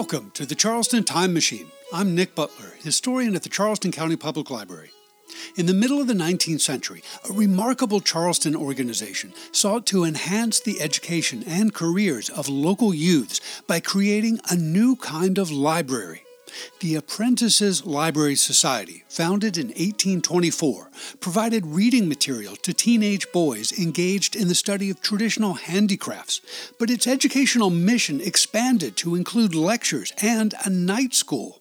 Welcome to the Charleston Time Machine. I'm Nick Butler, historian at the Charleston County Public Library. In the middle of the 19th century, a remarkable Charleston organization sought to enhance the education and careers of local youths by creating a new kind of library. The Apprentices Library Society, founded in 1824, provided reading material to teenage boys engaged in the study of traditional handicrafts, but its educational mission expanded to include lectures and a night school.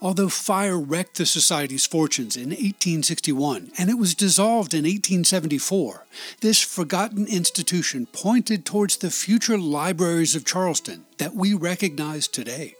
Although fire wrecked the Society's fortunes in 1861 and it was dissolved in 1874, this forgotten institution pointed towards the future libraries of Charleston that we recognize today.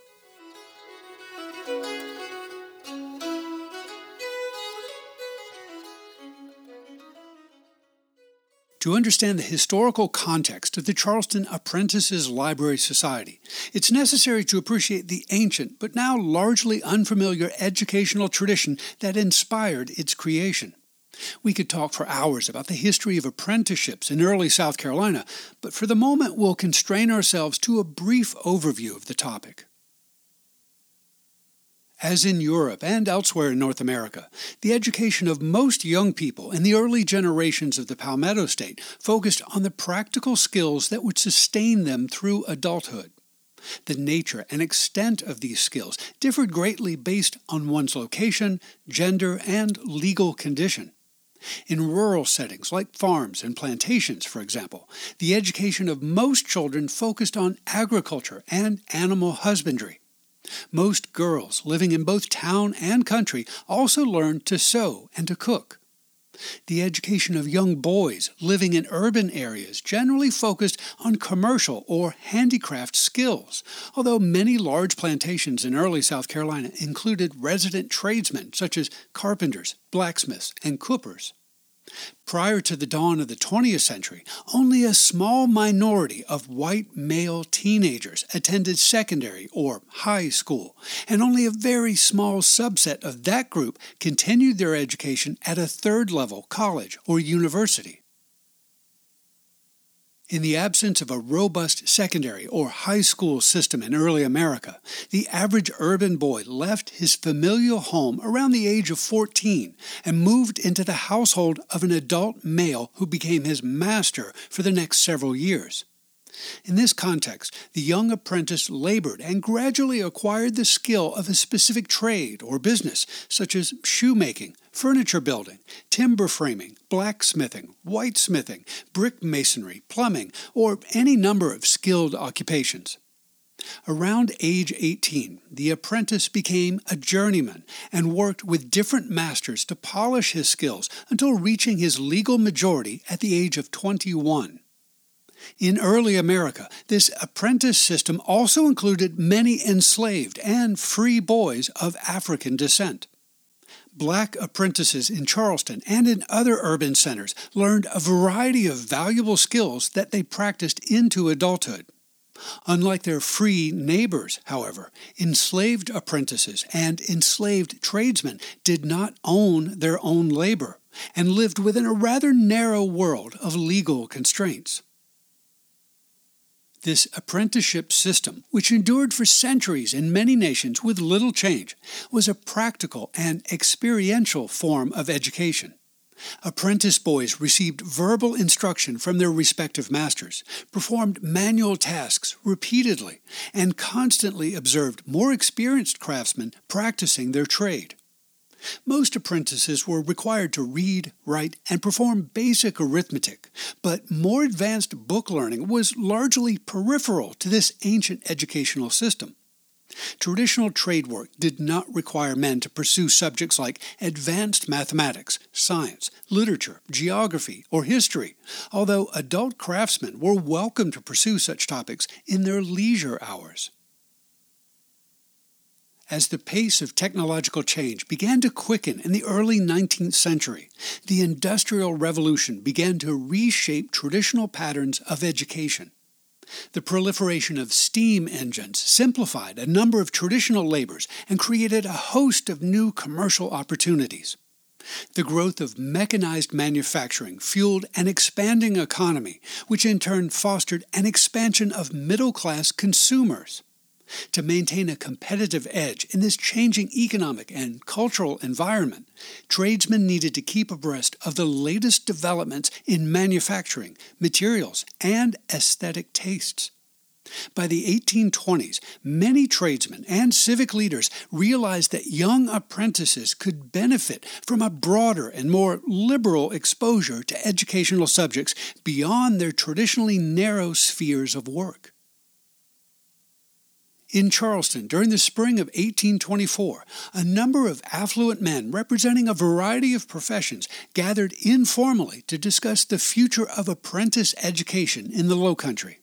To understand the historical context of the Charleston Apprentices Library Society, it's necessary to appreciate the ancient but now largely unfamiliar educational tradition that inspired its creation. We could talk for hours about the history of apprenticeships in early South Carolina, but for the moment we'll constrain ourselves to a brief overview of the topic. As in Europe and elsewhere in North America, the education of most young people in the early generations of the Palmetto State focused on the practical skills that would sustain them through adulthood. The nature and extent of these skills differed greatly based on one's location, gender, and legal condition. In rural settings like farms and plantations, for example, the education of most children focused on agriculture and animal husbandry. Most girls living in both town and country also learned to sew and to cook. The education of young boys living in urban areas generally focused on commercial or handicraft skills, although many large plantations in early South Carolina included resident tradesmen such as carpenters, blacksmiths, and coopers. Prior to the dawn of the 20th century, only a small minority of white male teenagers attended secondary or high school, and only a very small subset of that group continued their education at a third level college or university. In the absence of a robust secondary or high school system in early America, the average urban boy left his familial home around the age of 14 and moved into the household of an adult male who became his master for the next several years. In this context, the young apprentice labored and gradually acquired the skill of a specific trade or business, such as shoemaking, furniture building, timber framing, blacksmithing, whitesmithing, brick masonry, plumbing, or any number of skilled occupations. Around age 18, the apprentice became a journeyman and worked with different masters to polish his skills until reaching his legal majority at the age of 21. In early America, this apprentice system also included many enslaved and free boys of African descent. Black apprentices in Charleston and in other urban centers learned a variety of valuable skills that they practiced into adulthood. Unlike their free neighbors, however, enslaved apprentices and enslaved tradesmen did not own their own labor and lived within a rather narrow world of legal constraints. This apprenticeship system, which endured for centuries in many nations with little change, was a practical and experiential form of education. Apprentice boys received verbal instruction from their respective masters, performed manual tasks repeatedly, and constantly observed more experienced craftsmen practicing their trade. Most apprentices were required to read, write, and perform basic arithmetic, but more advanced book learning was largely peripheral to this ancient educational system. Traditional trade work did not require men to pursue subjects like advanced mathematics, science, literature, geography, or history, although adult craftsmen were welcome to pursue such topics in their leisure hours. As the pace of technological change began to quicken in the early 19th century, the Industrial Revolution began to reshape traditional patterns of education. The proliferation of steam engines simplified a number of traditional labors and created a host of new commercial opportunities. The growth of mechanized manufacturing fueled an expanding economy, which in turn fostered an expansion of middle class consumers. To maintain a competitive edge in this changing economic and cultural environment, tradesmen needed to keep abreast of the latest developments in manufacturing, materials, and aesthetic tastes. By the 1820s, many tradesmen and civic leaders realized that young apprentices could benefit from a broader and more liberal exposure to educational subjects beyond their traditionally narrow spheres of work. In Charleston, during the spring of 1824, a number of affluent men representing a variety of professions gathered informally to discuss the future of apprentice education in the Low Country.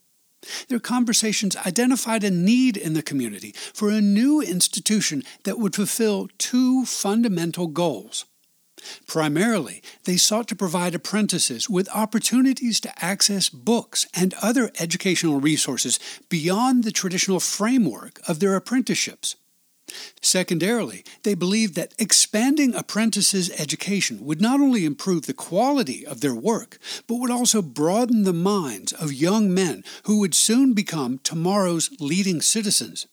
Their conversations identified a need in the community for a new institution that would fulfill two fundamental goals. Primarily, they sought to provide apprentices with opportunities to access books and other educational resources beyond the traditional framework of their apprenticeships. Secondarily, they believed that expanding apprentices' education would not only improve the quality of their work, but would also broaden the minds of young men who would soon become tomorrow's leading citizens.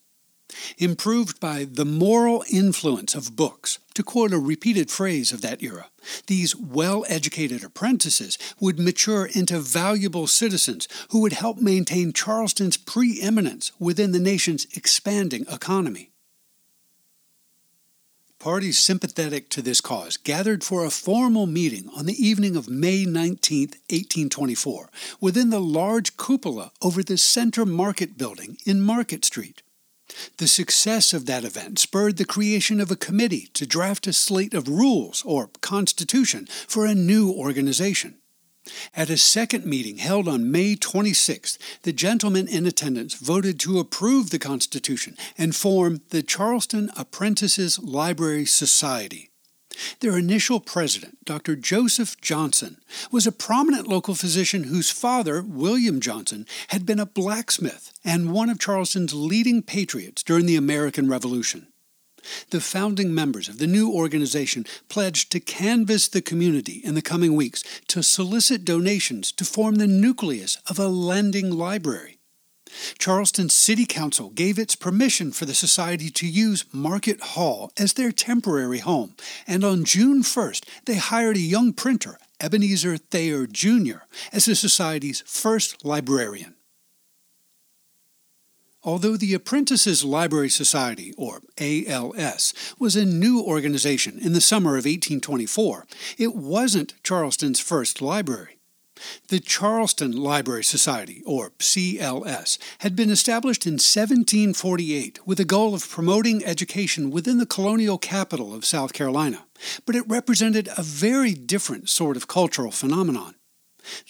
Improved by the moral influence of books, to quote a repeated phrase of that era, these well educated apprentices would mature into valuable citizens who would help maintain Charleston's preeminence within the nation's expanding economy. Parties sympathetic to this cause gathered for a formal meeting on the evening of May 19, 1824, within the large cupola over the Center Market Building in Market Street. The success of that event spurred the creation of a committee to draft a slate of rules, or constitution, for a new organization. At a second meeting held on May 26th, the gentlemen in attendance voted to approve the Constitution and form the Charleston Apprentices Library Society. Their initial president, Dr. Joseph Johnson, was a prominent local physician whose father, William Johnson, had been a blacksmith and one of Charleston's leading patriots during the American Revolution. The founding members of the new organization pledged to canvass the community in the coming weeks to solicit donations to form the nucleus of a lending library. Charleston City Council gave its permission for the society to use Market Hall as their temporary home, and on June 1st they hired a young printer, Ebenezer Thayer Jr., as the society's first librarian. Although the Apprentices Library Society, or ALS, was a new organization in the summer of 1824, it wasn't Charleston's first library. The Charleston Library Society, or CLS, had been established in 1748 with the goal of promoting education within the colonial capital of South Carolina, but it represented a very different sort of cultural phenomenon.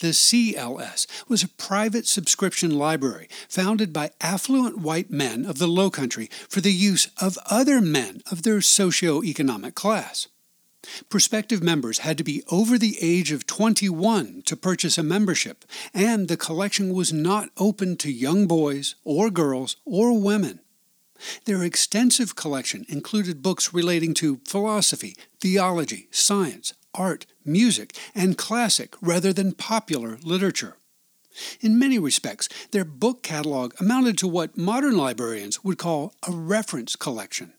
The CLS was a private subscription library founded by affluent white men of the Low Country for the use of other men of their socio-economic class. Prospective members had to be over the age of 21 to purchase a membership, and the collection was not open to young boys or girls or women. Their extensive collection included books relating to philosophy, theology, science, art, music, and classic rather than popular literature. In many respects, their book catalog amounted to what modern librarians would call a reference collection.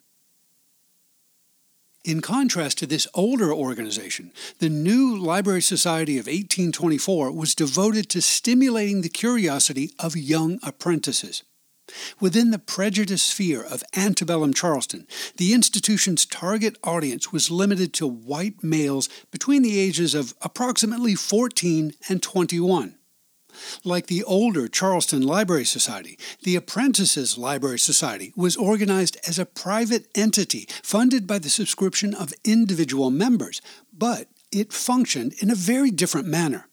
In contrast to this older organization, the new Library Society of 1824 was devoted to stimulating the curiosity of young apprentices. Within the prejudiced sphere of antebellum Charleston, the institution's target audience was limited to white males between the ages of approximately 14 and 21. Like the older Charleston Library Society, the Apprentices Library Society was organized as a private entity funded by the subscription of individual members, but it functioned in a very different manner.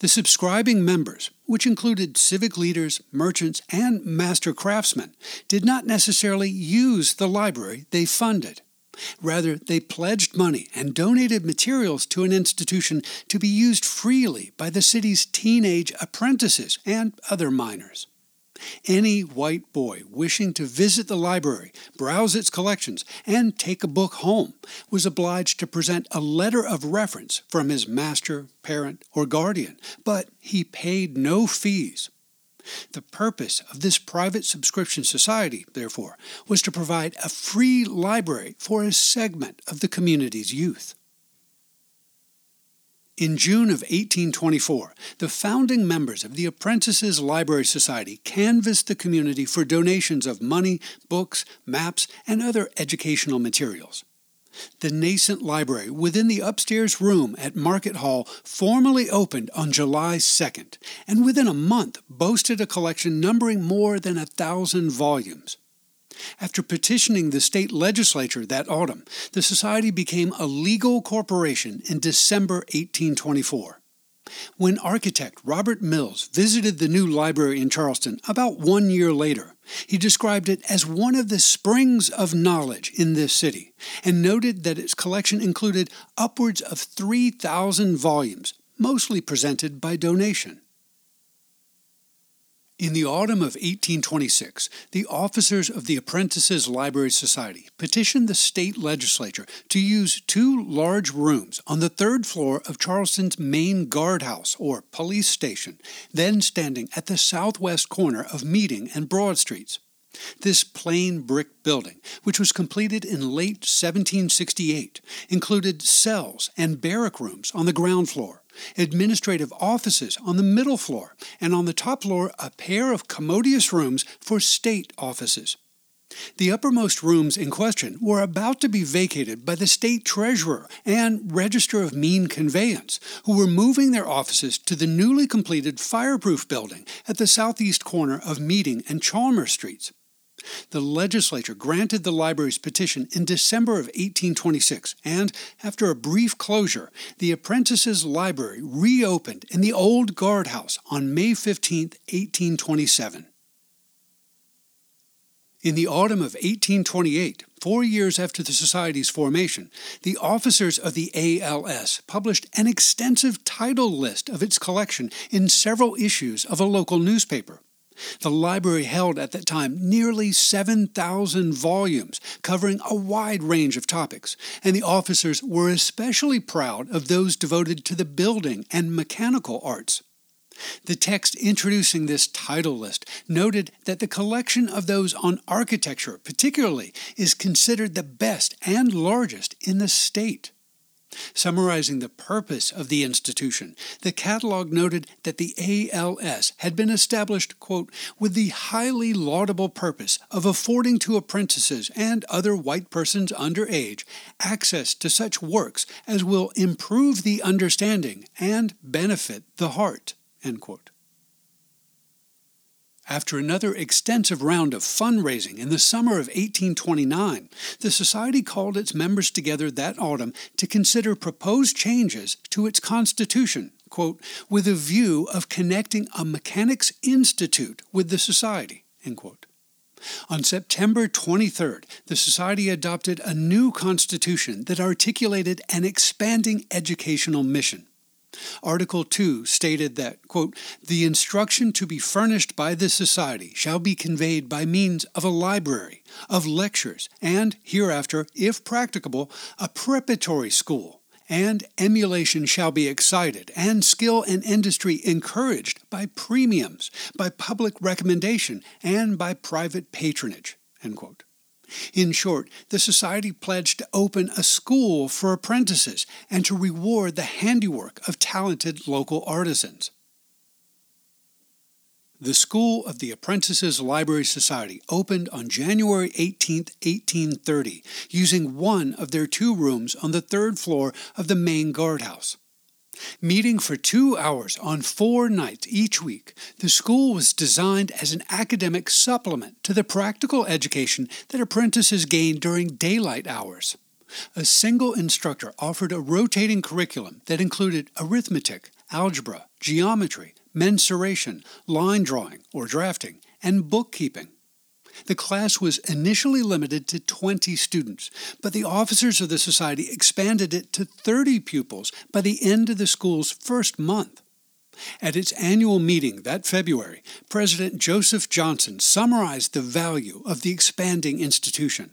The subscribing members, which included civic leaders, merchants, and master craftsmen, did not necessarily use the library they funded. Rather, they pledged money and donated materials to an institution to be used freely by the city's teenage apprentices and other minors. Any white boy wishing to visit the library, browse its collections, and take a book home was obliged to present a letter of reference from his master, parent, or guardian, but he paid no fees. The purpose of this private subscription society, therefore, was to provide a free library for a segment of the community's youth. In June of 1824, the founding members of the Apprentices Library Society canvassed the community for donations of money, books, maps, and other educational materials. The nascent library within the upstairs room at Market Hall formally opened on July 2nd, and within a month boasted a collection numbering more than a thousand volumes. After petitioning the state legislature that autumn, the society became a legal corporation in December 1824. When architect Robert Mills visited the new library in Charleston about one year later, he described it as one of the springs of knowledge in this city and noted that its collection included upwards of 3,000 volumes, mostly presented by donation. In the autumn of 1826, the officers of the Apprentices Library Society petitioned the state legislature to use two large rooms on the third floor of Charleston's main guardhouse, or police station, then standing at the southwest corner of Meeting and Broad Streets. This plain brick building, which was completed in late 1768, included cells and barrack rooms on the ground floor administrative offices on the middle floor, and on the top floor, a pair of commodious rooms for state offices. The uppermost rooms in question were about to be vacated by the state treasurer and register of mesne conveyance, who were moving their offices to the newly completed fireproof building at the southeast corner of Meeting and Chalmers Streets. The legislature granted the library's petition in December of 1826, and after a brief closure, the Apprentices Library reopened in the old guardhouse on May 15, 1827. In the autumn of 1828, four years after the Society's formation, the officers of the ALS published an extensive title list of its collection in several issues of a local newspaper. The library held at that time nearly 7,000 volumes covering a wide range of topics, and the officers were especially proud of those devoted to the building and mechanical arts. The text introducing this title list noted that the collection of those on architecture, particularly, is considered the best and largest in the state. Summarizing the purpose of the institution, the catalog noted that the ALS had been established, quote, with the highly laudable purpose of affording to apprentices and other white persons under age access to such works as will improve the understanding and benefit the heart, end quote. After another extensive round of fundraising in the summer of 1829, the Society called its members together that autumn to consider proposed changes to its constitution, quote, with a view of connecting a mechanics institute with the Society, end quote. On September 23rd, the Society adopted a new constitution that articulated an expanding educational mission. Article 2 stated that, quote, the instruction to be furnished by the Society shall be conveyed by means of a library, of lectures, and hereafter, if practicable, a preparatory school. And emulation shall be excited, and skill and industry encouraged by premiums, by public recommendation, and by private patronage. End quote. In short, the Society pledged to open a school for apprentices and to reward the handiwork of talented local artisans. The School of the Apprentices Library Society opened on January 18, 1830, using one of their two rooms on the third floor of the main guardhouse. Meeting for two hours on four nights each week, the school was designed as an academic supplement to the practical education that apprentices gained during daylight hours. A single instructor offered a rotating curriculum that included arithmetic, algebra, geometry, mensuration, line drawing or drafting, and bookkeeping. The class was initially limited to 20 students, but the officers of the society expanded it to 30 pupils by the end of the school's first month. At its annual meeting that February, President Joseph Johnson summarized the value of the expanding institution.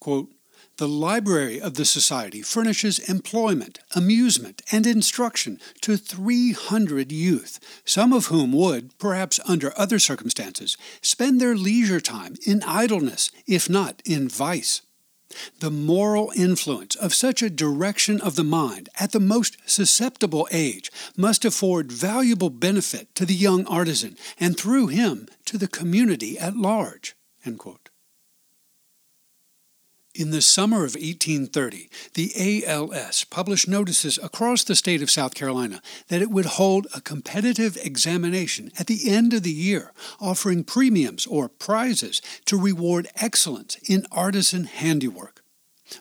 Quote, the library of the Society furnishes employment, amusement, and instruction to 300 youth, some of whom would, perhaps under other circumstances, spend their leisure time in idleness, if not in vice. The moral influence of such a direction of the mind at the most susceptible age must afford valuable benefit to the young artisan and through him to the community at large. In the summer of 1830, the ALS published notices across the state of South Carolina that it would hold a competitive examination at the end of the year, offering premiums or prizes to reward excellence in artisan handiwork.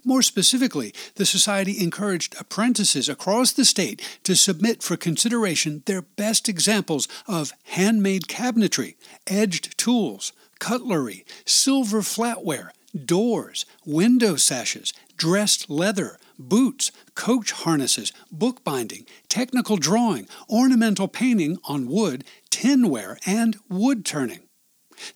More specifically, the Society encouraged apprentices across the state to submit for consideration their best examples of handmade cabinetry, edged tools, cutlery, silver flatware, doors, window sashes, dressed leather, boots, coach harnesses, bookbinding, technical drawing, ornamental painting on wood, tinware, and wood turning.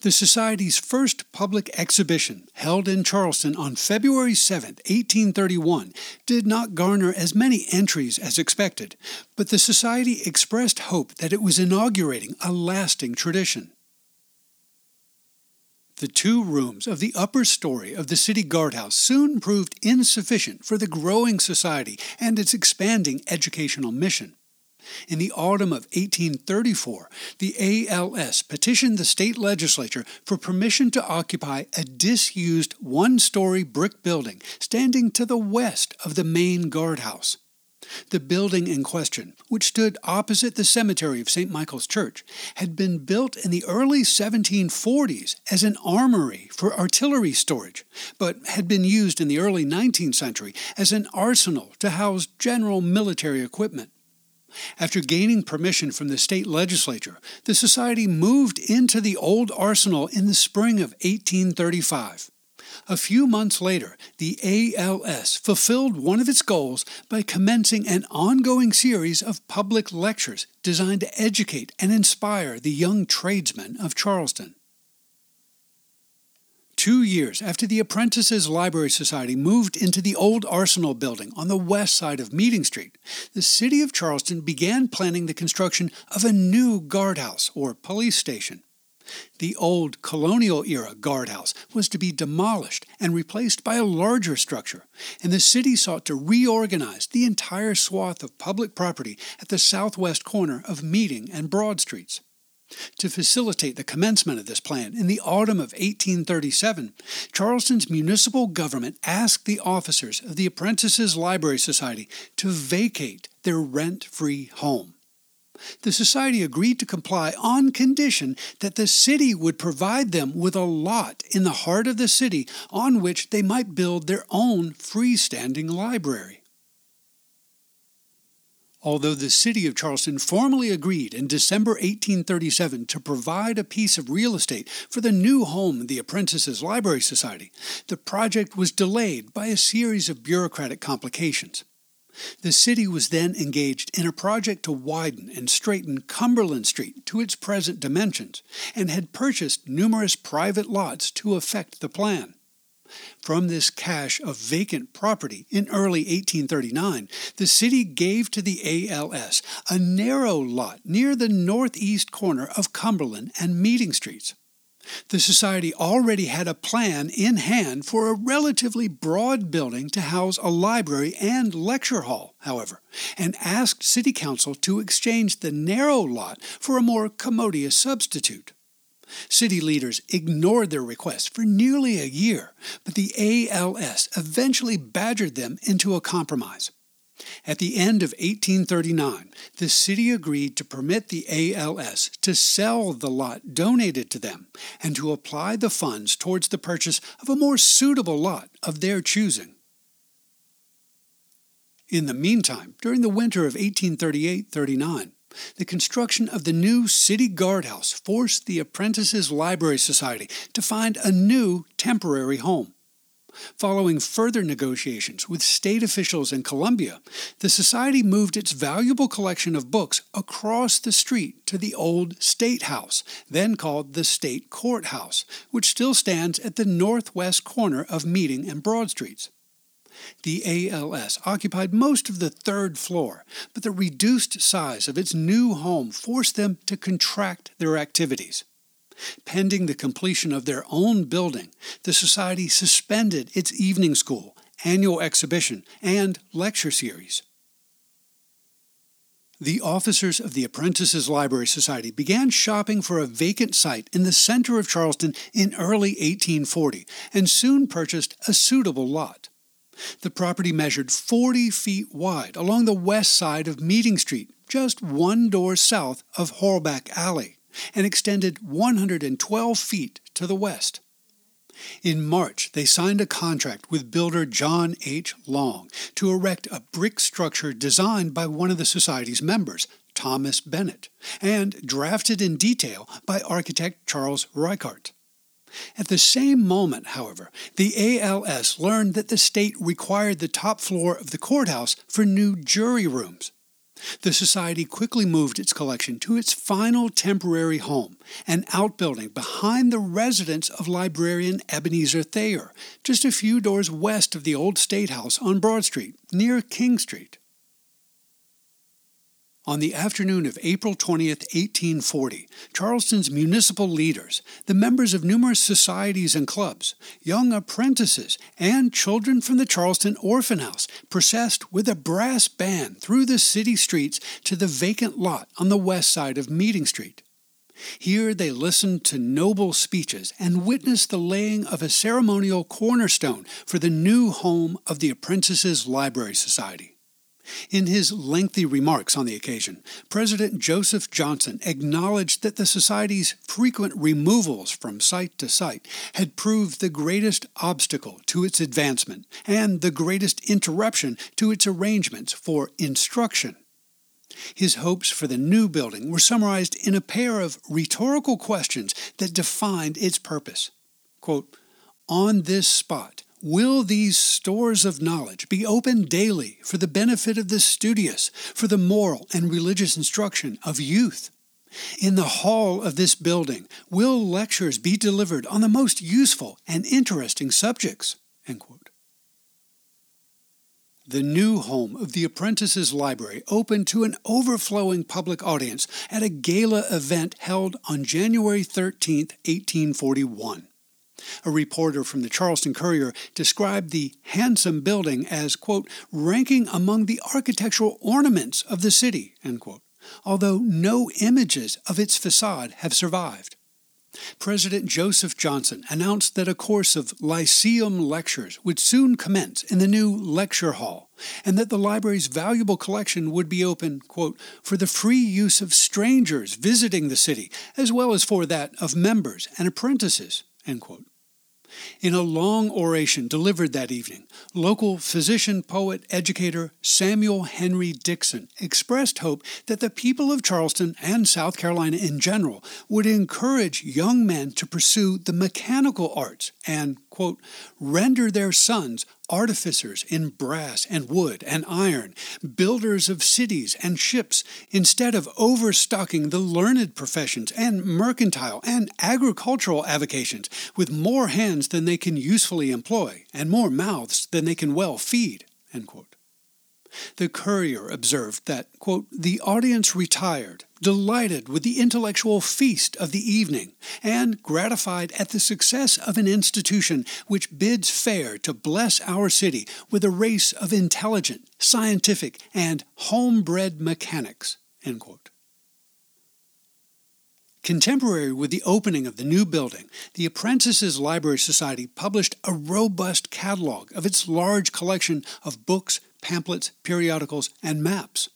The Society's first public exhibition, held in Charleston on February 7, 1831, did not garner as many entries as expected, but the Society expressed hope that it was inaugurating a lasting tradition. The two rooms of the upper story of the city guardhouse soon proved insufficient for the growing society and its expanding educational mission. In the autumn of 1834, the ALS petitioned the state legislature for permission to occupy a disused one story brick building standing to the west of the main guardhouse. The building in question, which stood opposite the cemetery of St. Michael's Church, had been built in the early 1740s as an armory for artillery storage, but had been used in the early 19th century as an arsenal to house general military equipment. After gaining permission from the state legislature, the society moved into the old arsenal in the spring of 1835. A few months later, the ALS fulfilled one of its goals by commencing an ongoing series of public lectures designed to educate and inspire the young tradesmen of Charleston. Two years after the Apprentices Library Society moved into the old Arsenal building on the west side of Meeting Street, the city of Charleston began planning the construction of a new guardhouse or police station. The old colonial era guardhouse was to be demolished and replaced by a larger structure, and the city sought to reorganize the entire swath of public property at the southwest corner of Meeting and Broad Streets. To facilitate the commencement of this plan in the autumn of 1837, Charleston's municipal government asked the officers of the Apprentices Library Society to vacate their rent free home. The society agreed to comply on condition that the city would provide them with a lot in the heart of the city on which they might build their own freestanding library. Although the city of Charleston formally agreed in December 1837 to provide a piece of real estate for the new home of the Apprentices Library Society, the project was delayed by a series of bureaucratic complications. The city was then engaged in a project to widen and straighten Cumberland Street to its present dimensions and had purchased numerous private lots to effect the plan. From this cache of vacant property in early 1839, the city gave to the ALS a narrow lot near the northeast corner of Cumberland and Meeting Streets. The Society already had a plan in hand for a relatively broad building to house a library and lecture hall, however, and asked City Council to exchange the narrow lot for a more commodious substitute. City leaders ignored their request for nearly a year, but the ALS eventually badgered them into a compromise. At the end of 1839, the city agreed to permit the ALS to sell the lot donated to them and to apply the funds towards the purchase of a more suitable lot of their choosing. In the meantime, during the winter of 1838 39, the construction of the new city guardhouse forced the Apprentices Library Society to find a new temporary home. Following further negotiations with state officials in Columbia, the Society moved its valuable collection of books across the street to the old State House, then called the State Courthouse, which still stands at the northwest corner of Meeting and Broad Streets. The ALS occupied most of the third floor, but the reduced size of its new home forced them to contract their activities. Pending the completion of their own building, the Society suspended its evening school, annual exhibition, and lecture series. The officers of the Apprentices Library Society began shopping for a vacant site in the center of Charleston in early 1840 and soon purchased a suitable lot. The property measured 40 feet wide along the west side of Meeting Street, just one door south of Horlbeck Alley, and extended 112 feet to the west. In March, they signed a contract with builder John H. Long to erect a brick structure designed by one of the Society's members, Thomas Bennett, and drafted in detail by architect Charles Reichardt. At the same moment, however, the ALS learned that the state required the top floor of the courthouse for new jury rooms. The Society quickly moved its collection to its final temporary home, an outbuilding behind the residence of librarian Ebenezer Thayer, just a few doors west of the old State House on Broad Street, near King Street. On the afternoon of April 20, 1840, Charleston's municipal leaders, the members of numerous societies and clubs, young apprentices, and children from the Charleston Orphan House processed with a brass band through the city streets to the vacant lot on the west side of Meeting Street. Here they listened to noble speeches and witnessed the laying of a ceremonial cornerstone for the new home of the Apprentices Library Society. In his lengthy remarks on the occasion, President Joseph Johnson acknowledged that the Society's frequent removals from site to site had proved the greatest obstacle to its advancement and the greatest interruption to its arrangements for instruction. His hopes for the new building were summarized in a pair of rhetorical questions that defined its purpose. Quote, On this spot, Will these stores of knowledge be open daily for the benefit of the studious, for the moral and religious instruction of youth? In the hall of this building, will lectures be delivered on the most useful and interesting subjects? The new home of the Apprentices Library opened to an overflowing public audience at a gala event held on January 13, 1841. A reporter from the Charleston Courier described the handsome building as, quote, ranking among the architectural ornaments of the city, end quote, although no images of its facade have survived. President Joseph Johnson announced that a course of Lyceum lectures would soon commence in the new lecture hall, and that the library's valuable collection would be open, quote, for the free use of strangers visiting the city, as well as for that of members and apprentices, in a long oration delivered that evening, local physician, poet, educator Samuel Henry Dickson expressed hope that the people of Charleston and South Carolina in general would encourage young men to pursue the mechanical arts and, quote, render their sons artificers in brass and wood and iron, builders of cities and ships, instead of overstocking the learned professions and mercantile and agricultural avocations with more hands than they can usefully employ and more mouths than they can well feed. The courier observed that, quote, the audience retired, delighted with the intellectual feast of the evening, and gratified at the success of an institution which bids fair to bless our city with a race of intelligent, scientific, and homebred mechanics. Contemporary with the opening of the new building, the Apprentices Library Society published a robust catalog of its large collection of books, pamphlets, periodicals, and maps.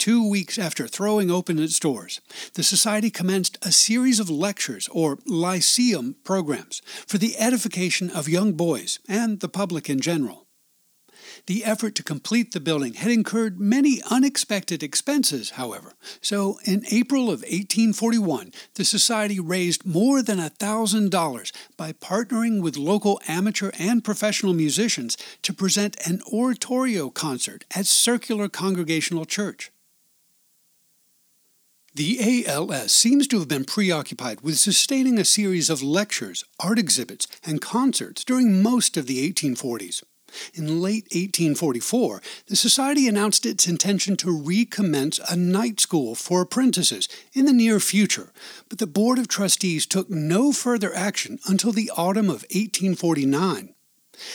Two weeks after throwing open its doors, the Society commenced a series of lectures or lyceum programs for the edification of young boys and the public in general. The effort to complete the building had incurred many unexpected expenses, however, so in April of 1841 the Society raised more than $1,000 by partnering with local amateur and professional musicians to present an oratorio concert at Circular Congregational Church. The ALS seems to have been preoccupied with sustaining a series of lectures, art exhibits, and concerts during most of the 1840s. In late 1844, the Society announced its intention to recommence a night school for apprentices in the near future, but the Board of Trustees took no further action until the autumn of 1849.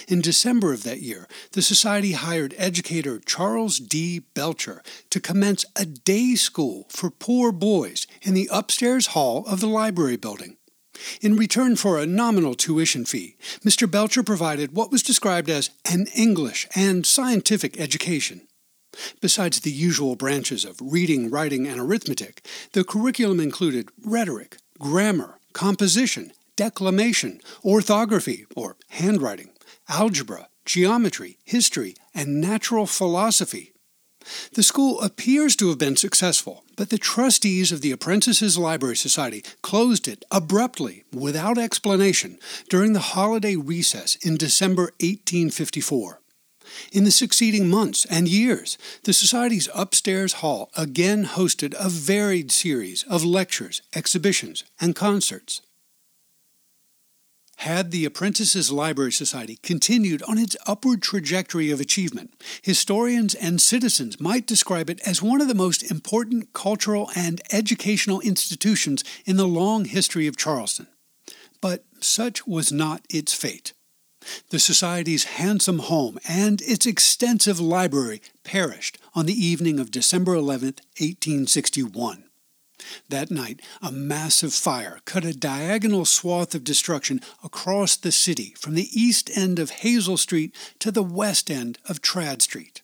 In December of that year, the Society hired educator Charles D. Belcher to commence a day school for poor boys in the upstairs hall of the library building. In return for a nominal tuition fee, Mr. Belcher provided what was described as an English and scientific education. Besides the usual branches of reading, writing, and arithmetic, the curriculum included rhetoric, grammar, composition, declamation, orthography, or handwriting, algebra, geometry, history, and natural philosophy. The school appears to have been successful, but the trustees of the Apprentices Library Society closed it abruptly, without explanation, during the holiday recess in December 1854. In the succeeding months and years, the Society's upstairs hall again hosted a varied series of lectures, exhibitions, and concerts. Had the Apprentices Library Society continued on its upward trajectory of achievement, historians and citizens might describe it as one of the most important cultural and educational institutions in the long history of Charleston. But such was not its fate. The Society's handsome home and its extensive library perished on the evening of December 11, 1861. That night, a massive fire cut a diagonal swath of destruction across the city from the east end of Hasell Street to the west end of Tradd Street.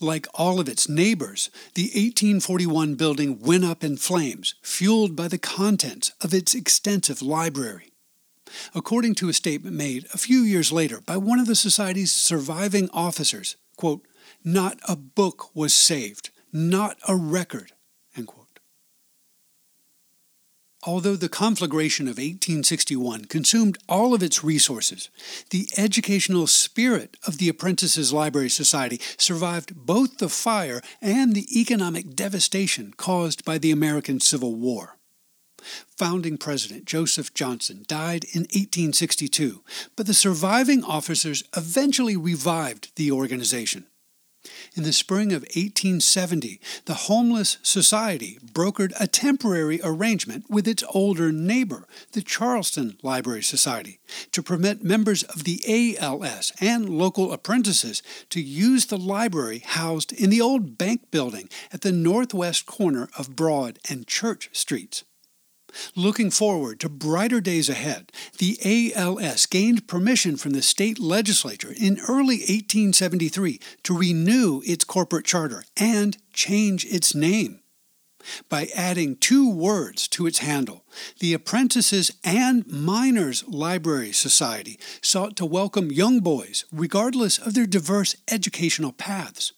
Like all of its neighbors, the 1841 building went up in flames, fueled by the contents of its extensive library. According to a statement made a few years later by one of the Society's surviving officers, quote, not a book was saved, not a record, Although the conflagration of 1861 consumed all of its resources, the educational spirit of the Apprentices Library Society survived both the fire and the economic devastation caused by the American Civil War. Founding President Joseph Johnson died in 1862, but the surviving officers eventually revived the organization. In the spring of 1870, the Homeless Society brokered a temporary arrangement with its older neighbor, the Charleston Library Society, to permit members of the ALS and local apprentices to use the library housed in the old bank building at the northwest corner of Broad and Church Streets. Looking forward to brighter days ahead, the ALS gained permission from the state legislature in early 1873 to renew its corporate charter and change its name. By adding two words to its handle, the Apprentices and Minors Library Society sought to welcome young boys regardless of their diverse educational paths.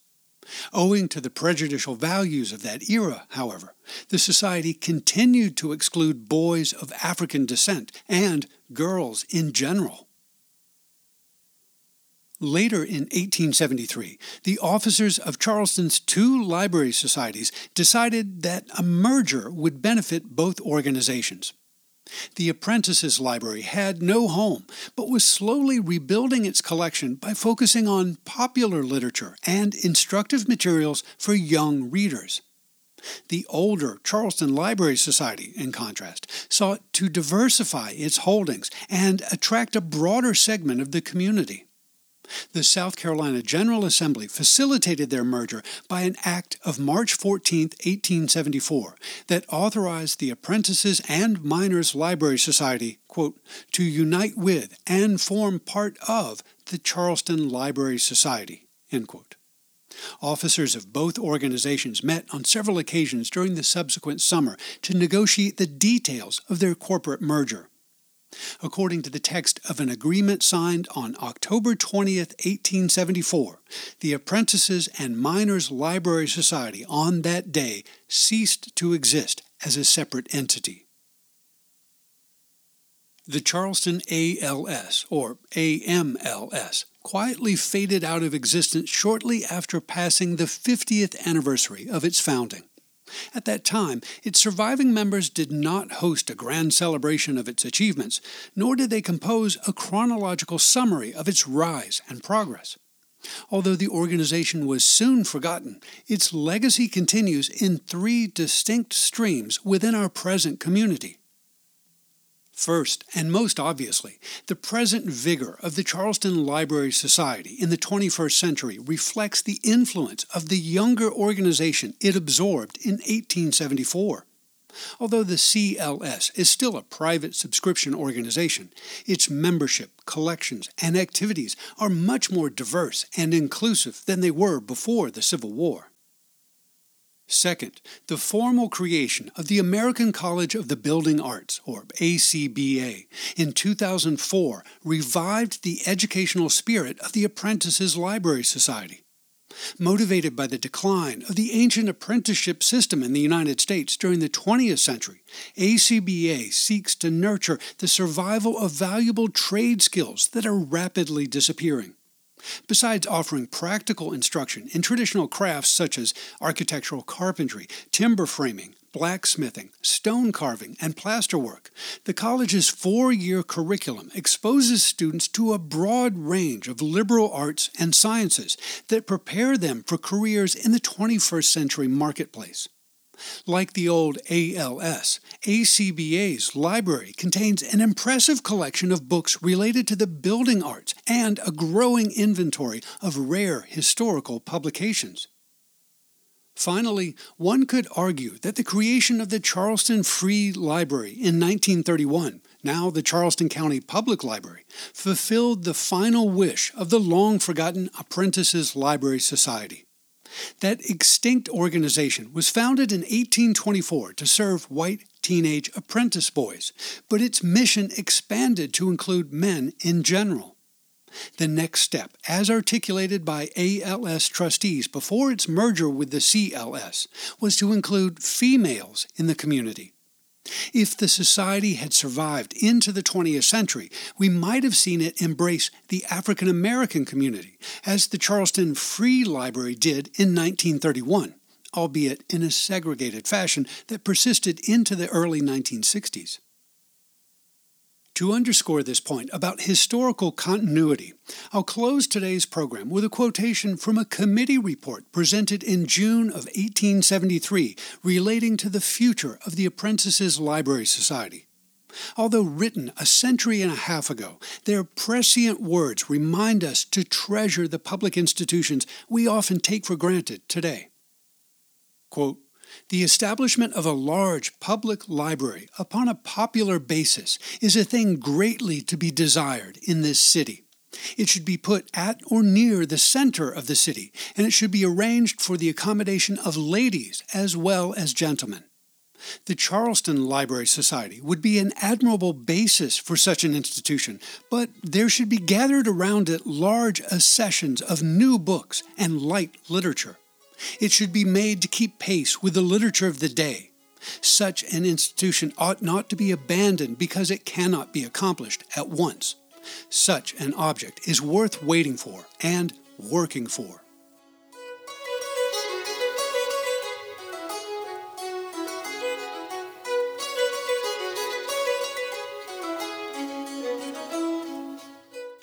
Owing to the prejudicial values of that era, however, the Society continued to exclude boys of African descent and girls in general. Later in 1873, the officers of Charleston's two library societies decided that a merger would benefit both organizations. The Apprentices Library had no home, but was slowly rebuilding its collection by focusing on popular literature and instructive materials for young readers. The older Charleston Library Society, in contrast, sought to diversify its holdings and attract a broader segment of the community. The South Carolina General Assembly facilitated their merger by an act of March 14, 1874, that authorized the Apprentices and Minors Library Society, quote, to unite with and form part of the Charleston Library Society, end quote. Officers of both organizations met on several occasions during the subsequent summer to negotiate the details of their corporate merger. According to the text of an agreement signed on October 20, 1874, the Apprentices and Minors Library Society on that day ceased to exist as a separate entity. The Charleston ALS, or AMLS, quietly faded out of existence shortly after passing the 50th anniversary of its founding. At that time, its surviving members did not host a grand celebration of its achievements, nor did they compose a chronological summary of its rise and progress. Although the organization was soon forgotten, its legacy continues in three distinct streams within our present community. First, and most obviously, the present vigor of the Charleston Library Society in the 21st century reflects the influence of the younger organization it absorbed in 1874. Although the CLS is still a private subscription organization, its membership, collections, and activities are much more diverse and inclusive than they were before the Civil War. Second, the formal creation of the American College of the Building Arts, or ACBA, in 2004 revived the educational spirit of the Apprentices Library Society. Motivated by the decline of the ancient apprenticeship system in the United States during the 20th century, ACBA seeks to nurture the survival of valuable trade skills that are rapidly disappearing. Besides offering practical instruction in traditional crafts such as architectural carpentry, timber framing, blacksmithing, stone carving, and plasterwork, the college's four year curriculum exposes students to a broad range of liberal arts and sciences that prepare them for careers in the 21st century marketplace. Like the old ALS, ACBA's library contains an impressive collection of books related to the building arts and a growing inventory of rare historical publications. Finally, one could argue that the creation of the Charleston Free Library in 1931, now the Charleston County Public Library, fulfilled the final wish of the long forgotten Apprentices Library Society. That extinct organization was founded in 1824 to serve white teenage apprentice boys, but its mission expanded to include men in general. The next step, as articulated by ALS trustees before its merger with the CLS, was to include females in the community. If the society had survived into the 20th century, we might have seen it embrace the African American community, as the Charleston Free Library did in 1931, albeit in a segregated fashion that persisted into the early 1960s. To underscore this point about historical continuity, I'll close today's program with a quotation from a committee report presented in June of 1873 relating to the future of the Apprentices Library Society. Although written a century and a half ago, their prescient words remind us to treasure the public institutions we often take for granted today. Quote, the establishment of a large public library upon a popular basis is a thing greatly to be desired in this city. It should be put at or near the center of the city, and it should be arranged for the accommodation of ladies as well as gentlemen. The Charleston Library Society would be an admirable basis for such an institution, but there should be gathered around it large accessions of new books and light literature. It should be made to keep pace with the literature of the day. Such an institution ought not to be abandoned because it cannot be accomplished at once. Such an object is worth waiting for and working for.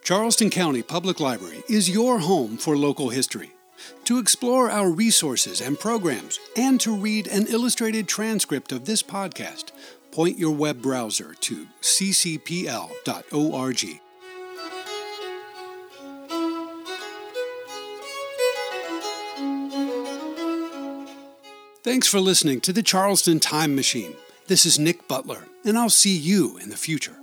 Charleston County Public Library is your home for local history to explore our resources and programs, and to read an illustrated transcript of this podcast, point your web browser to ccpl.org. Thanks for listening to the Charleston Time Machine. This is Nick Butler, and I'll see you in the future.